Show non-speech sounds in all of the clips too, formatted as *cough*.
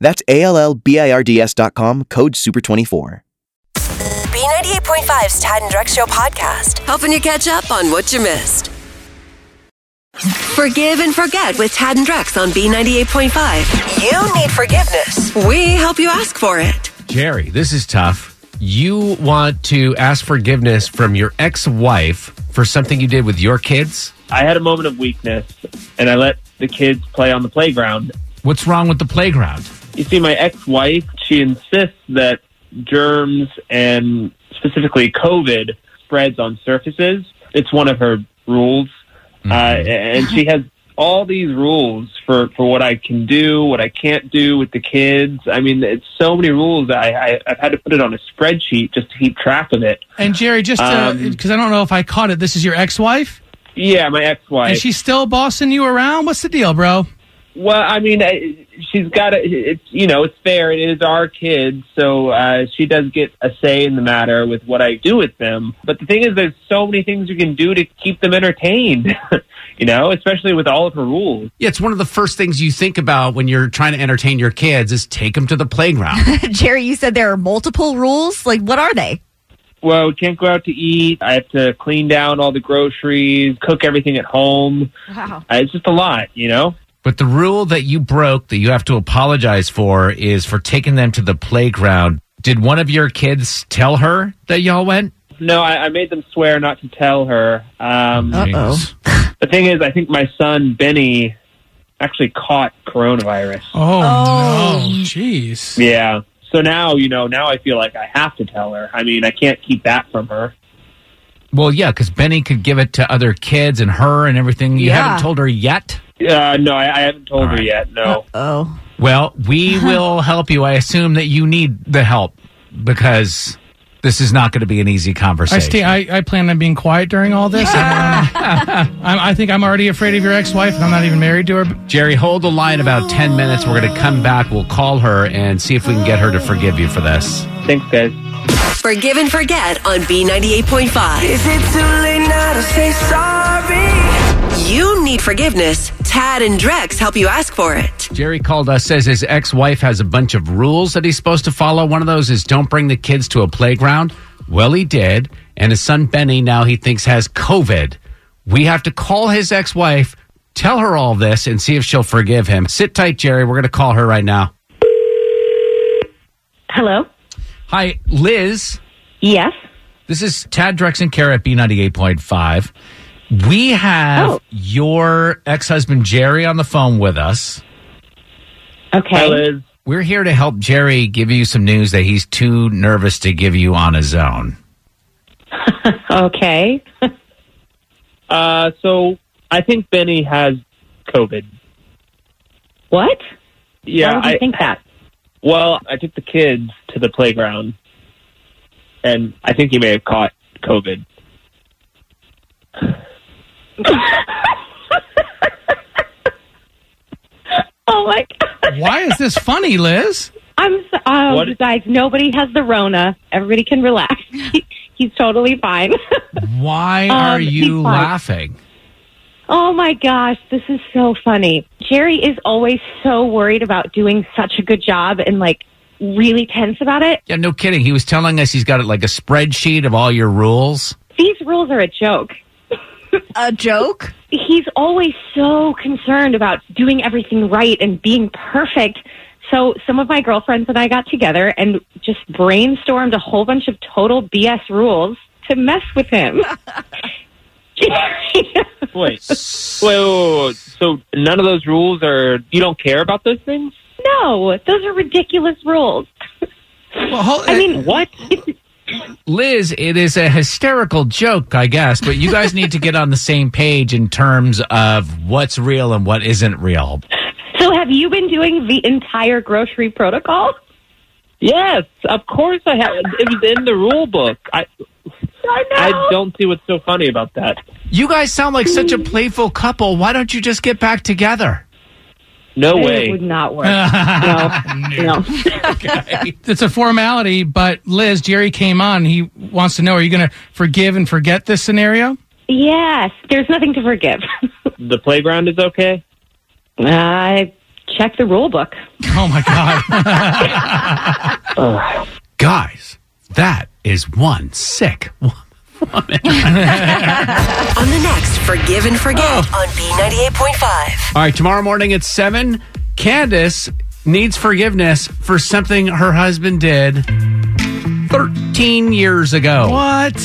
That's A L L B I R D S.com, code SUPER24. B98.5's Tad and Drex Show podcast, helping you catch up on what you missed. Forgive and forget with Tad and Drex on B98.5. You need forgiveness. We help you ask for it. Jerry, this is tough. You want to ask forgiveness from your ex wife for something you did with your kids? I had a moment of weakness and I let the kids play on the playground. What's wrong with the playground? You see, my ex wife, she insists that germs and specifically COVID spreads on surfaces. It's one of her rules. Uh, and she has all these rules for, for what I can do, what I can't do with the kids. I mean, it's so many rules that I, I, I've had to put it on a spreadsheet just to keep track of it. And Jerry, just Um, because I don't know if I caught it, this is your ex-wife, Yeah, my ex-wife. and she's still bossing you around. What's the deal, bro? Well, I mean, she's got a, it's you know it's fair. It is our kids, so uh, she does get a say in the matter with what I do with them. But the thing is, there's so many things you can do to keep them entertained. *laughs* you know, especially with all of her rules. Yeah, it's one of the first things you think about when you're trying to entertain your kids is take them to the playground. *laughs* Jerry, you said there are multiple rules. Like, what are they? Well, we can't go out to eat. I have to clean down all the groceries, cook everything at home. Wow. Uh, it's just a lot, you know. But the rule that you broke that you have to apologize for is for taking them to the playground. Did one of your kids tell her that y'all went? No, I, I made them swear not to tell her. Um, Uh-oh. The thing is, I think my son Benny actually caught coronavirus. Oh, Oh. no, jeez. Yeah. So now, you know, now I feel like I have to tell her. I mean, I can't keep that from her. Well, yeah, because Benny could give it to other kids and her and everything. You Yeah. haven't told her yet? Uh, no, I, I haven't told All her right. yet. No. Oh, Well, we *laughs* will help you. I assume that you need the help because this is not going to be an easy I, conversation. stay, I, I plan on being quiet during all this. I, *laughs* I'm, I think I'm already afraid of your ex-wife, and I'm not even married to her. Jerry, hold the line about 10 minutes. We're going to come back. We'll call her and see if we can get her to forgive you for this. Thanks, guys. Forgive and forget on B98.5. Is it too late now to say sorry? You need forgiveness. Tad and Drex help you ask for it. Jerry called us, says his ex wife has a bunch of rules that he's supposed to follow. One of those is don't bring the kids to a playground. Well, he did. And his son Benny now he thinks has COVID. We have to call his ex wife, tell her all this, and see if she'll forgive him. Sit tight, Jerry. We're going to call her right now. Hello. Hi, Liz. Yes. This is Tad Drex and Kara at B98.5. We have Oh. your ex husband Jerry on the phone with us. Okay. Hi, We're here to help Jerry give you some news that he's too nervous to give you on his own. *laughs* Okay. *laughs* Uh, so I think Benny has COVID. What? Yeah. Why would you I, think that? well, I took the kids to the playground, and I think he may have caught COVID. Oh my god. Why is this funny, Liz? I'm so, oh, What- guys. Nobody has the Rona. Everybody can relax. *laughs* He, he's totally fine. *laughs* Why Um, are he's you laughing? oh my gosh, this is so funny. Jerry is always so worried about doing such a good job and like really tense about it. Yeah, no kidding. He was telling us he's got like a spreadsheet of all your rules. These rules are a joke. A joke? he's always so concerned about doing everything right and being perfect. So some of my girlfriends and I got together and just brainstormed a whole bunch of total BS rules to mess with him. *laughs* Wait. wait, wait, wait, wait. So none of those rules are. You don't care about those things? no, those are ridiculous rules. Well, hold, I mean, What? *laughs* Liz, it is a hysterical joke, I guess, but you guys need to get on the same page in terms of what's real and what isn't real. so have you been doing the entire grocery protocol? Yes, of course I have. It was in the rule book. I I know. I don't see what's so funny about that. You guys sound like such a playful couple. Why don't you just get back together? No It way. It would not work. *laughs* no, no. It's a formality, but Liz, Jerry came on. He wants to know: Are you going to forgive and forget this scenario? Yes, there's nothing to forgive. *laughs* The playground is okay. I checked the rule book. Oh my God! *laughs* Guys, that is one sick woman. *laughs* On the next Forgive and Forget oh. on B98.5. All right, tomorrow morning at 7, Candace needs forgiveness for something her husband did 13 years ago. what?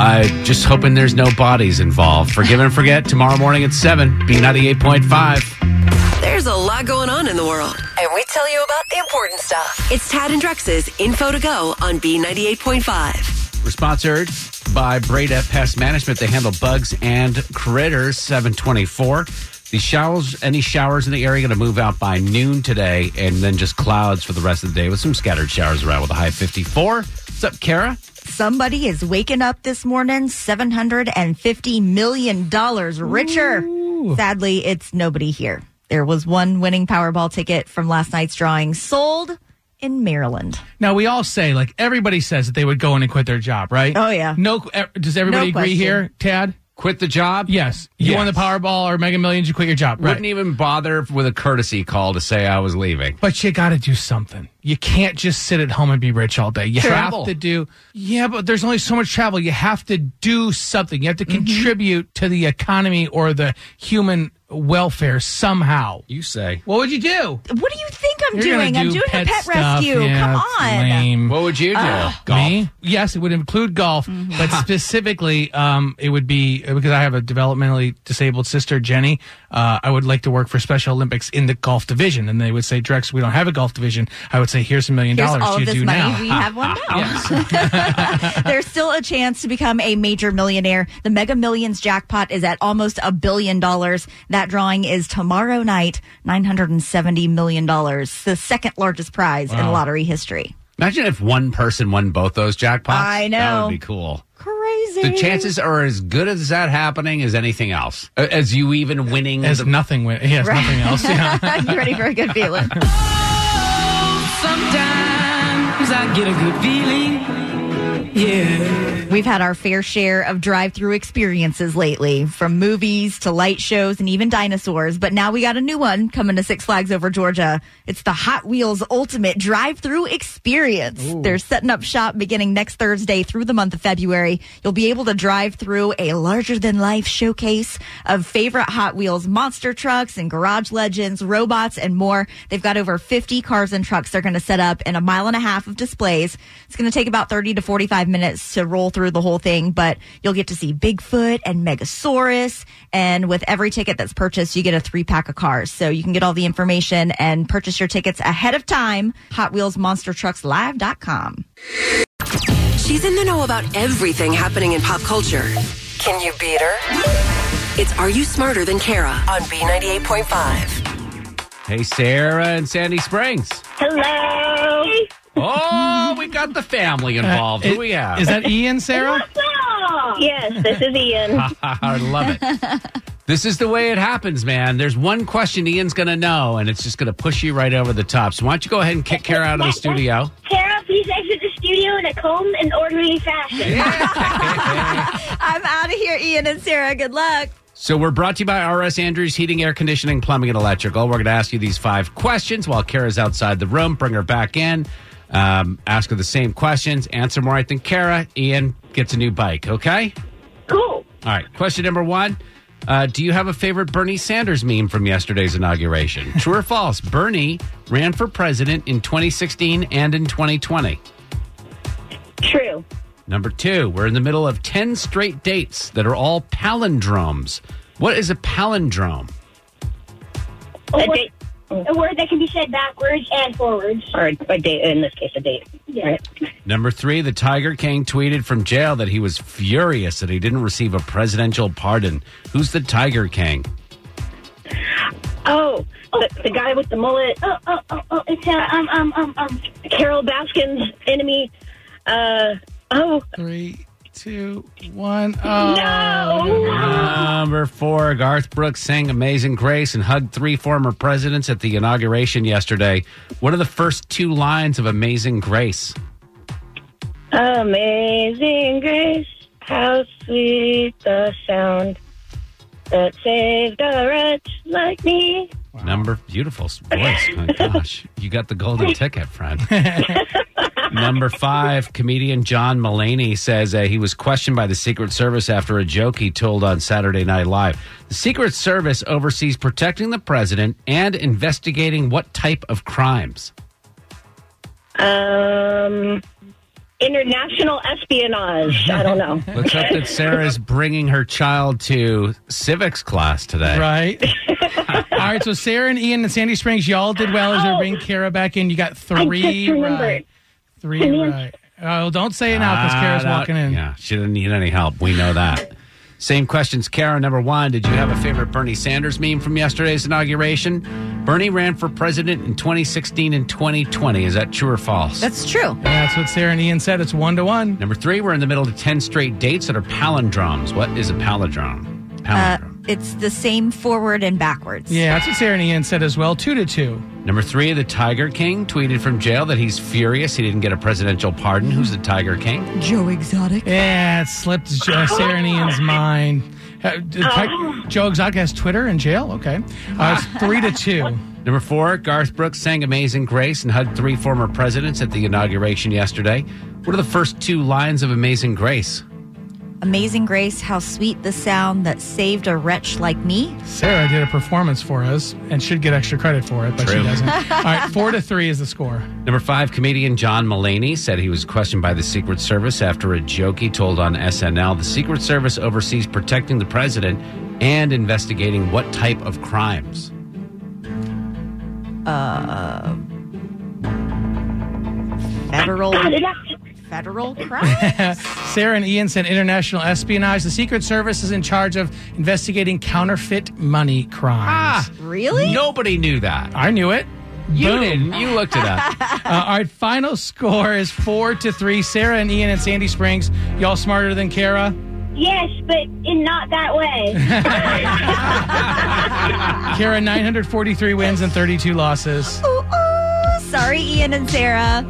I just hoping there's no bodies involved. Forgive and forget tomorrow morning at 7, B98.5. There's a lot going on in the world, and we tell you about the important stuff. It's Tad and Drex's Info to Go on B98.5. We're sponsored by Breda Pest Management. They handle bugs and critters. 724. The showers, any showers in the area, going to move out by noon today, and then just clouds for the rest of the day with some scattered showers around with a high 54. What's up, Kara? Somebody is waking up this morning $750 million richer. Sadly, it's nobody here. There was one winning Powerball ticket from last night's drawing sold in Maryland. Now we all say, like everybody says, that they would go in and quit their job, right? Oh, yeah. No, does everybody No agree question. here, Tad? Quit the job? Yes. You Yes. won the Powerball or Mega Millions, you quit your job, right? Wouldn't even bother with a courtesy call to say I was leaving. But you got to do something. You can't just sit at home and be rich all day. You Travel. have to do. Yeah, but there's only so much travel. You have to do something. You have to Mm-hmm. contribute to the economy or the human welfare somehow. You say. What would you do? What do you think I'm You're gonna doing? I'm do doing a pet stuff. rescue. Yeah, Come on. lame. What would you do? Me? Yes, it would include golf, Mm-hmm. but *laughs* specifically, um, it would be because I have a developmentally disabled sister, Jenny. Uh, I would like to work for Special Olympics in the golf division, and they would say, "Drex, we don't have a golf division." I would say, "Here's a million dollars. all of You this do money. now." We have *laughs* one now. *laughs* *laughs* There's still a chance to become a major millionaire. The Mega Millions jackpot is at almost a billion dollars. That drawing is tomorrow night, $970 million, the second largest prize in lottery history. Imagine if one person won both those jackpots. I know. That would be cool. Crazy. The chances are as good as that happening as anything else. As you even winning. As the- nothing. He has nothing else. Yeah. you ready for a good feeling? Sometimes I get a good feeling. Yeah. We've had our fair share of drive-through experiences lately, from movies to light shows and even dinosaurs. But now we got a new one coming to Six Flags over Georgia. It's the Hot Wheels Ultimate Drive-Through Experience. They're setting up shop beginning next Thursday through the month of February. You'll be able to drive through a larger-than-life showcase of favorite Hot Wheels monster trucks and garage legends, robots, and more. They've got over 50 cars and trucks they're going to set up in a mile and a half of displays. It's going to take about 30 to 45 minutes to roll through the whole thing, but you'll get to see Bigfoot and Megasaurus. And with every ticket that's purchased, you get a three pack of cars. So you can get all the information and purchase your tickets ahead of time. Hot Wheels Monster Trucks Live.com. She's in the know about everything happening in pop culture. Can you beat her? It's Are You Smarter Than Kara on B98.5. Hey, Sarah and Sandy Springs. Hello. Oh, we got the family uh, involved. Who we have? Is that Ian, Sarah? Yes, this is Ian. *laughs* I love it. This is the way it happens, man. There's one question Ian's going to know, and it's just going to push you right over the top. So why don't you go ahead and kick Kara out of the studio? Kara, please exit the studio in a calm and orderly fashion. *laughs* I'm out of here, Ian and Sarah. Good luck. So we're brought to you by RS Andrews Heating, Air Conditioning, Plumbing, and Electrical. We're going to ask you these five questions while Kara's outside the room. Bring her back in. Um, ask her the same questions. Answer more right than Kara. Ian gets a new bike. Okay. cool. All right. Question number one. Uh, do you have a favorite Bernie Sanders meme from yesterday's inauguration? *laughs* True or false? Bernie ran for president in 2016 and in 2020. True. Number two, we're in the middle of 10 straight dates that are all palindromes. What is a palindrome? A, date, a word that can be said backwards and forwards. Or a date, in this case, a date. Right. Number three, the Tiger King tweeted from jail that he was furious that he didn't receive a presidential pardon. Who's the Tiger King? Oh, the, the guy with the mullet. Oh, oh, oh, oh it's uh, um, um, um, um, Carole Baskin's enemy. Uh, oh, Three, two, one. Oh. no! Number four, Garth Brooks sang Amazing Grace and hugged three former presidents at the inauguration yesterday. What are the first two lines of Amazing Grace? Amazing grace, how sweet the sound that saved a wretch like me. Number beautiful voice. My *laughs* gosh, you got the golden ticket, friend. *laughs* Number five, comedian John Mulaney says uh, he was questioned by the Secret Service after a joke he told on Saturday Night Live. The Secret Service oversees protecting the president and investigating what type of crimes. Um, international espionage. I don't know. *laughs* Let's hope that Sarah's bringing her child to civics class today. Right. *laughs* All right. So Sarah and Ian and Sandy Springs, y'all did well as we bring Kara back in. You got I three just remembered. right. Three right. Oh, don't say it now because Ah, Kara's that- walking in. Yeah, she didn't need any help. We know that. Same questions, Kara. Number one, did you have a favorite Bernie Sanders meme from yesterday's inauguration? Bernie ran for president in 2016 and 2020. Is that true or false? That's true. And that's what Sarah and Ian said. It's one to one. Number three, we're in the middle of 10 straight dates that are palindromes. What is a palindrome? Uh, Palindrome. It's the same forward and backwards. Yeah, that's what Sarah and Ian said as well. Two to two. Number three, the Tiger King tweeted from jail that he's furious he didn't get a presidential pardon. Who's the Tiger King? Joe Exotic. Yeah, it slipped uh, Sarah and Ian's mind. Uh, d- Ti- Joe Exotic has Twitter in jail. Okay, uh, it's *laughs* three to two. Number four, Garth Brooks sang Amazing Grace and hugged three former presidents at the inauguration yesterday. What are the first two lines of Amazing Grace? Amazing Grace, how sweet the sound that saved a wretch like me. Sarah did a performance for us and should get extra credit for it, but True. she doesn't. *laughs* All right, four to three is the score. Number five, comedian John Mulaney said he was questioned by the Secret Service after a joke he told on SNL. The Secret Service oversees protecting the president and investigating what type of crimes. Uh, Federal, God, it- federal *laughs* crime. Sarah and Ian said international espionage. The Secret Service is in charge of investigating counterfeit money crimes. Ah, really? nobody knew that. I knew it. You Boom. didn't. You looked it up. *laughs* *laughs* Uh, all right, final score is four to three. Sarah and Ian and Sandy Springs. Y'all smarter than Kara. Yes, but in not that way. Kara, 943 wins and 32 losses. Ooh, ooh. Sorry, Ian and Sarah.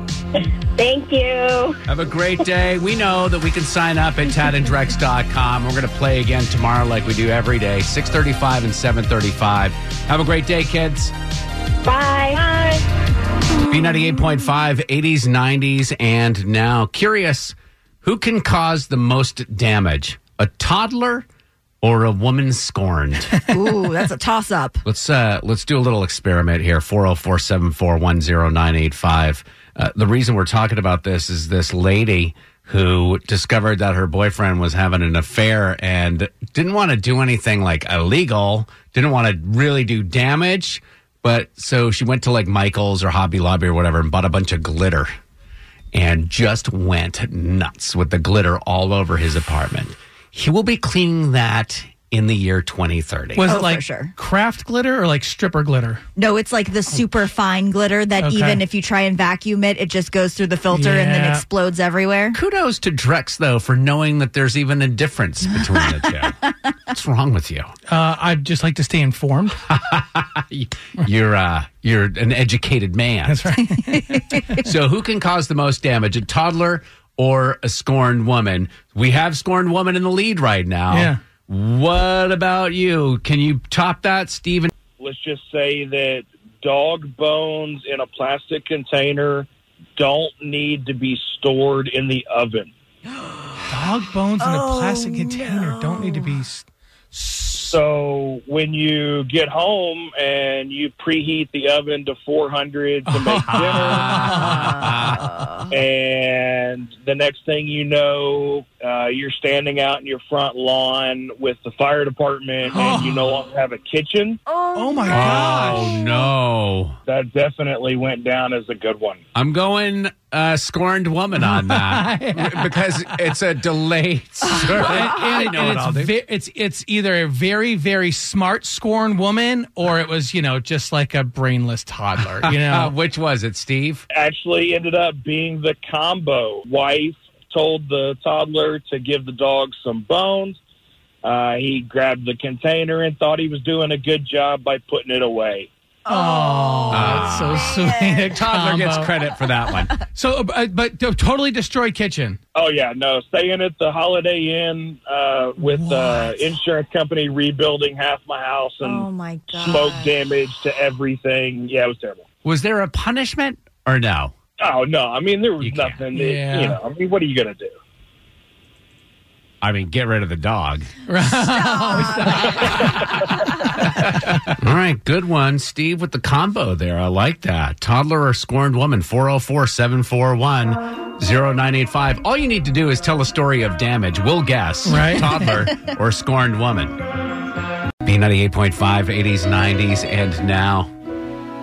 Thank you. Have a great day. We know that we can sign up at tadandrex.com. We're going to play again tomorrow like we do every day, 635 and 735. Have a great day, kids. Bye. Bye. B98.5, 80s, 90s, and now. Curious, who can cause the most damage? A toddler or a woman scorned? *laughs* Ooh, that's a toss up. let's uh let's do a little experiment here. 404-741-0985. Uh, the reason we're talking about this is this lady who discovered that her boyfriend was having an affair and didn't want to do anything like illegal, didn't want to really do damage, but so she went to like Michael's or Hobby Lobby or whatever and bought a bunch of glitter and just went nuts with the glitter all over his apartment. He will be cleaning that in the year 2030. Was Oh, it for like sure. craft glitter or like stripper glitter? No, it's like the super fine glitter that Okay. even if you try and vacuum it, it just goes through the filter and then Yeah. explodes everywhere. Kudos to Drex though for knowing that there's even a difference between the two. *laughs* What's wrong with you? Uh, I'd just like to stay informed. *laughs* You're uh you're an educated man. That's right. *laughs* So who can cause the most damage? A toddler or a scorned woman? We have scorned woman in the lead right now. Yeah. What about you? Can you top that, Steven? let's just say that dog bones in a plastic container don't need to be stored in the oven. *gasps* Dog bones in a oh, plastic container don't need to be. s- So when you get home and you preheat the oven to 400 to make *laughs* dinner, *laughs* and the next thing you know, uh, you're standing out in your front lawn with the fire department and you no longer have a kitchen. Oh my Oh gosh. no. That definitely went down as a good one. I'm going uh, scorned woman on that *laughs* because it's a delayed *laughs* service. I know what and I'll it's, do. ve- it's it's either a very very smart scorned woman or it was you know just like a brainless toddler. You Uh, *laughs* know, which was it, Steve? Actually, ended up being the combo. Wife told the toddler to give the dog some bones. Uh, he grabbed the container and thought he was doing a good job by putting it away. oh, that's so sweet. A *laughs* Toddler gets credit for that one. *laughs* So, uh, but uh, totally destroyed kitchen. Oh yeah, no, staying at the Holiday Inn uh, with the insurance company rebuilding half my house and Oh my god. smoke damage to everything. Yeah, it was terrible. Was there a punishment or no? Oh no, I mean there was You can't. nothing. that- Yeah. You know, I mean, what are you gonna do? I mean, get rid of the dog. *laughs* All right, good one, Steve, with the combo there. I like that. Toddler or scorned woman, 404 741 0985. All you need to do is tell a story of damage. We'll guess. Right. Toddler *laughs* or scorned woman. B98.5, 80s, 90s, and now.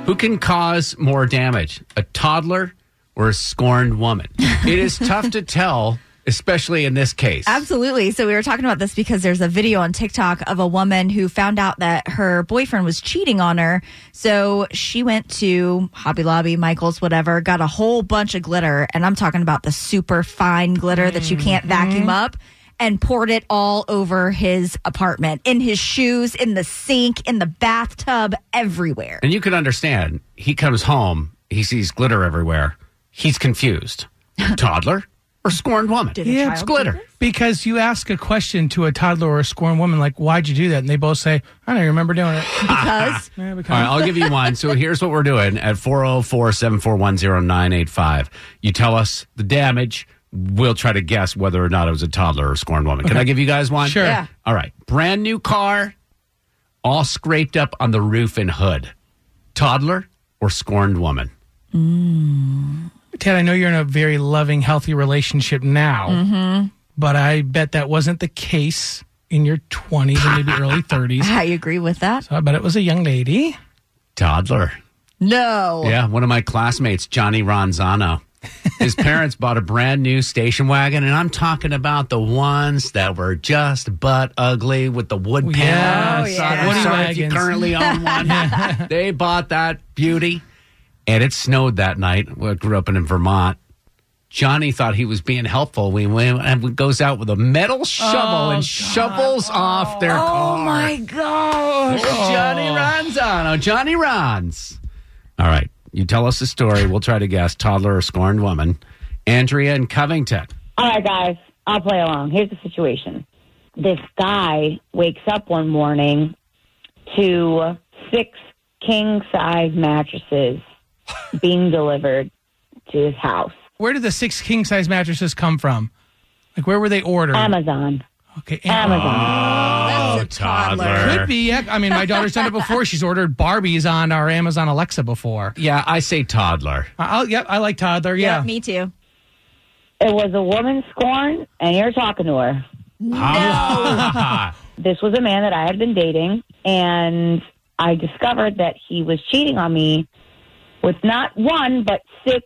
Who can cause more damage, a toddler or a scorned woman? It is tough to tell, especially in this case. Absolutely. So we were talking about this because there's a video on TikTok of a woman who found out that her boyfriend was cheating on her. So she went to Hobby Lobby, Michaels, whatever, got a whole bunch of glitter. And I'm talking about the super fine glitter that you can't mm-hmm. vacuum up and poured it all over his apartment, in his shoes, in the sink, in the bathtub, everywhere. And you can understand, he comes home, he sees glitter everywhere. He's confused. *laughs* Toddler or scorned woman? Did Yeah, it's glitter. Because you ask a question to a toddler or a scorned woman, like, why'd you do that? And they both say, I don't remember doing it. *laughs* Because *laughs* Yeah, because- All right, I'll give you one. So here's what we're doing at 404 741 0985. You tell us the damage. We'll try to guess whether or not it was a toddler or scorned woman. Can I give you guys one? Sure. Yeah. All right. Brand new car, all scraped up on the roof and hood. Toddler or scorned woman? Mm. Ted, I know you're in a very loving, healthy relationship now, Mm-hmm. but I bet that wasn't the case in your 20s and maybe early *laughs* 30s. I agree with that. So I bet it was a young lady. Toddler. No. Yeah, one of my classmates, Johnny Ronzano. His *laughs* parents bought a brand new station wagon, and I'm talking about the ones that were just butt ugly with the wood Oh, panels. yeah. on it. Woody Sorry if you wagons. currently own one. *laughs* they bought that beauty, and it snowed that night. I grew up in Vermont. Johnny thought he was being helpful. We went and goes out with a metal shovel and oh, shovels off their Oh car. my gosh. Johnny oh. Ronzano. Oh, Johnny Rons. All right. You tell us the story. We'll try to guess toddler or scorned woman. Andrea in Covington. All right, guys, I'll play along. Here's the situation. This guy wakes up one morning to six king size mattresses being delivered to his house. Where did the six king size mattresses come from? Like, where were they ordered? Amazon. Okay, Amazon. That's a toddler. Could be. Yeah. I mean, my daughter's done it before. She's ordered Barbies on our Amazon Alexa before. Yeah, I say toddler. I'll, yep, I like toddler. Yeah, Yeah. me too. It was a woman scorn, and you're talking to her. Ah. *laughs* This was a man that I had been dating, and I discovered that he was cheating on me with not one, but six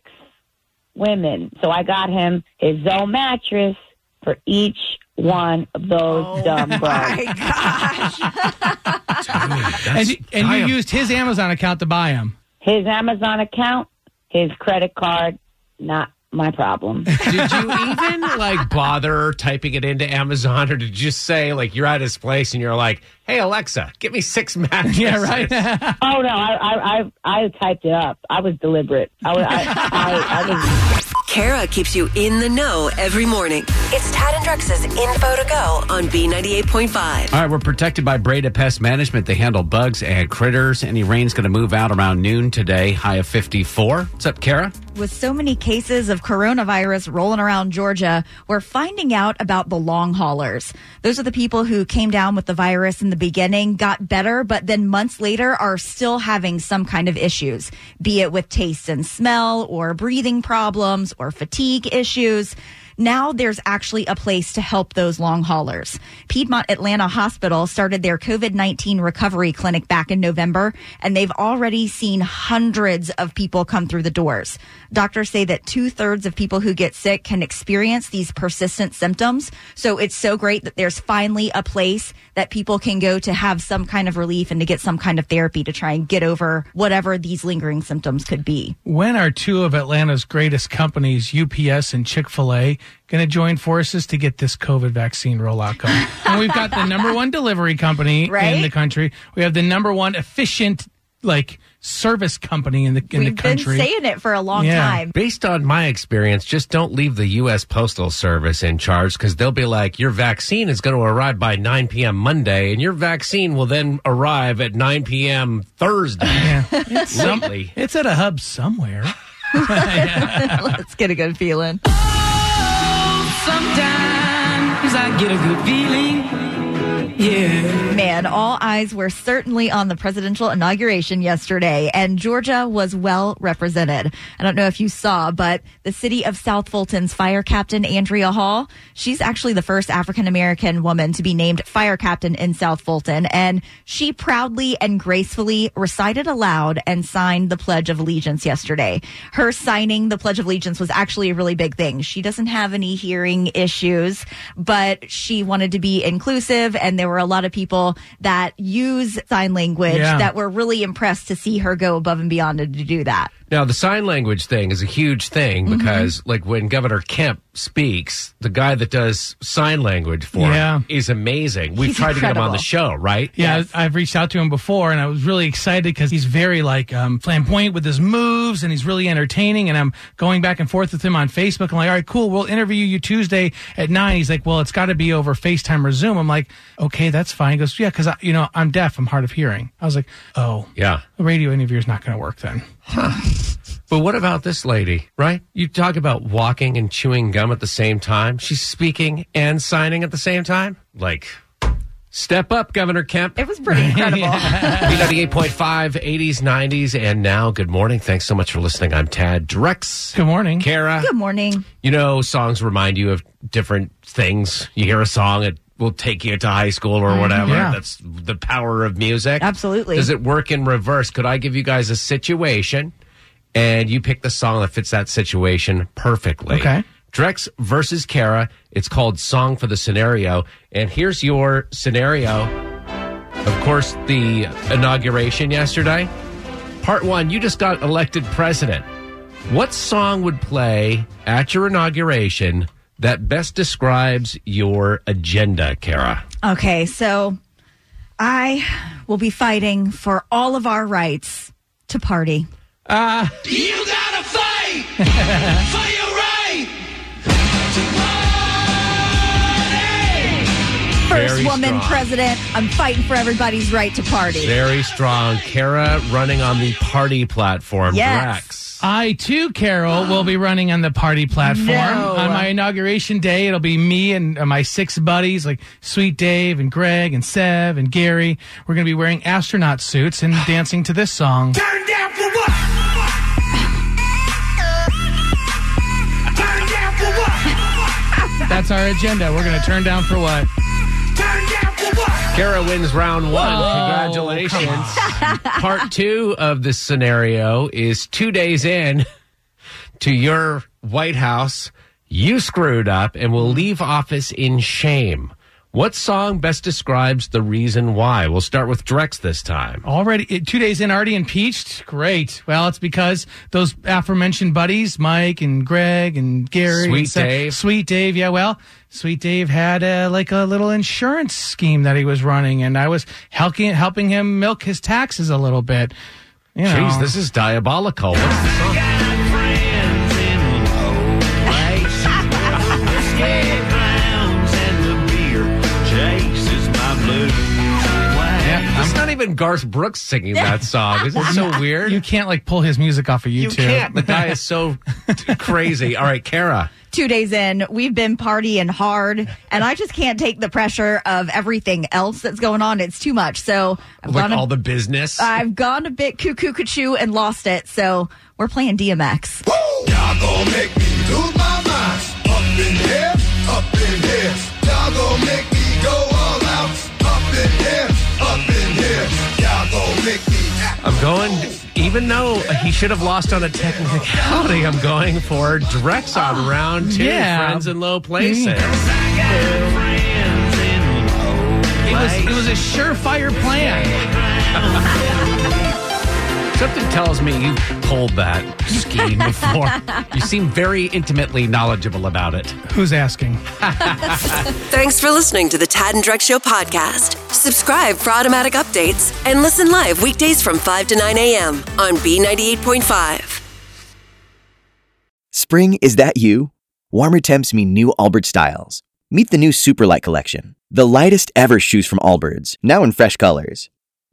women. So I got him his own mattress for each one of those oh dumb broads. My *laughs* gosh. and you, and you used his Amazon account to buy them. His Amazon account, his credit card, not my problem. *laughs* Did you even like bother typing it into Amazon, or did you just say like you're at his place and you're like, "Hey Alexa, get me six *laughs* mattresses"? Yeah, right. *laughs* oh no, I, I I I typed it up. I was deliberate. I was I, I, I was Kara keeps you in the know every morning. It's Tad and Drex's info to go on B98.5. All right, we're protected by Breda Pest Management. They handle bugs and critters. Any rain's going to move out around noon today, high of 54. What's up, Kara? With so many cases of coronavirus rolling around Georgia, we're finding out about the long haulers. Those are the people who came down with the virus in the beginning, got better, but then months later are still having some kind of issues, be it with taste and smell or breathing problems or fatigue issues. now there's actually a place to help those long haulers. Piedmont Atlanta Hospital started their COVID 19 recovery clinic back in November, and they've already seen hundreds of people come through the doors. Doctors say that two thirds of people who get sick can experience these persistent symptoms. So it's so great that there's finally a place that people can go to have some kind of relief and to get some kind of therapy to try and get over whatever these lingering symptoms could be. When are two of Atlanta's greatest companies, UPS and Chick fil A, going to join forces to get this COVID vaccine rollout going? *laughs* and we've got the number one delivery company in the country. We have the number one efficient, like, service company in the in We've the country. been saying it for a long Yeah. time. Based on my experience, just don't leave the U.S. Postal Service in charge because they'll be like, your vaccine is going to arrive by 9 p.m. Monday, and your vaccine will then arrive at 9 p.m. Thursday. *laughs* It's, some- it's at a hub somewhere. *laughs* Let's get a good feeling. Oh, sometimes I get a good feeling. Yeah. Man, all eyes were certainly on the presidential inauguration yesterday, and Georgia was well represented. I don't know if you saw, but the city of South Fulton's fire captain, Andrea Hall, she's actually the first African American woman to be named fire captain in South Fulton, and she proudly and gracefully recited aloud and signed the Pledge of Allegiance yesterday. Her signing the Pledge of Allegiance was actually a really big thing. She doesn't have any hearing issues, but she wanted to be inclusive, and there were a lot of people that use sign language Yeah. that were really impressed to see her go above and beyond to do that. Now, the sign language thing is a huge thing Mhm. because, like, when Governor Kemp speaks, the guy that does sign language for Yeah. him is amazing. We've He's tried to get him on the show, right? Yeah, I've reached out to him before, and I was really excited because he's very like um, flamboyant with his moves, and he's really entertaining. And I'm going back and forth with him on Facebook. I'm like, all right, cool. We'll interview you Tuesday at nine. He's like, well, it's got to be over FaceTime or Zoom. I'm like, okay, that's fine. He goes, yeah, because you know I'm deaf. I'm hard of hearing. I was like, oh, Yeah. the radio interview is not going to work then. But what about this lady, right? You talk about walking and chewing gum at the same time. She's speaking and signing at the same time. Like, step up, Governor Kemp. It was pretty incredible. B98.5, 80s, 90s, and now. Good morning. Thanks so much for listening. I'm Tad Drex. Good morning. Kara. Good morning. You know, songs remind you of different things. You hear a song, it will take you to high school or Mhm. whatever. Yeah. That's the power of music. Absolutely. Does it work in reverse? Could I give you guys a situation and you pick the song that fits that situation perfectly? Okay. Drex versus Kara. It's called Song for the Scenario. And here's your scenario. Of course, the inauguration yesterday. Part one, you just got elected president. What song would play at your inauguration that best describes your agenda, Kara? Okay, so I will be fighting for all of our rights to party. Uh, You gotta fight for *laughs* First Very woman strong. president. I'm fighting for everybody's right to party. Very strong. Kara running on the party platform. Yes. Drex. I too, Carol, will be running on the party platform No. on my inauguration day. It'll be me and uh, my six buddies, like Sweet Dave and Greg and Sev and Gary. We're going to be wearing astronaut suits and *gasps* dancing to this song. Turn down for what? Turn down for what? That's our agenda. We're going to turn down for what? Kara wins round one. Oh, Congratulations. *laughs* Part two of this scenario is two days in to your White House. You screwed up and will leave office in shame. What song best describes the reason why? We'll start with Drex this time. Already, eh, two days in, already impeached? Great. Well, it's because those aforementioned buddies, Mike and Greg and Gary. Sweet and Sev- Dave. Sweet Dave, yeah, well, Sweet Dave had uh, like a little insurance scheme that he was running, and I was helping, helping him milk his taxes a little bit. You know. Jeez, this is diabolical. Even Garth Brooks singing that *laughs* song. Isn't it so weird? You can't like pull his music off of You YouTube. can't. The guy is *laughs* so crazy. All right, Kara. Two days in, we've been partying hard, and I just can't take the pressure of everything else that's going on. It's too much. So I've Like gone a- all the business. I've gone a bit cuckoo cuckoo and lost it. So we're playing DMX. Y'all gonna make me lose my mind. Up in I'm going, even though he should have lost on a technicality, I'm going for Drex on round two. Yeah. Friends in low places. Mm. It was, it was a surefire plan. *laughs* Something tells me you've pulled that scheme before. you seem very intimately knowledgeable about it. Who's asking? *laughs* Thanks for listening to the Tad and Drex Show podcast. Subscribe for automatic updates and listen live weekdays from 5 to 9 a.m. on B98.5. Spring, is that you? Warmer temps mean new Allbirds styles. Meet the new Superlight collection, the lightest ever shoes from Allbirds, now in fresh colors.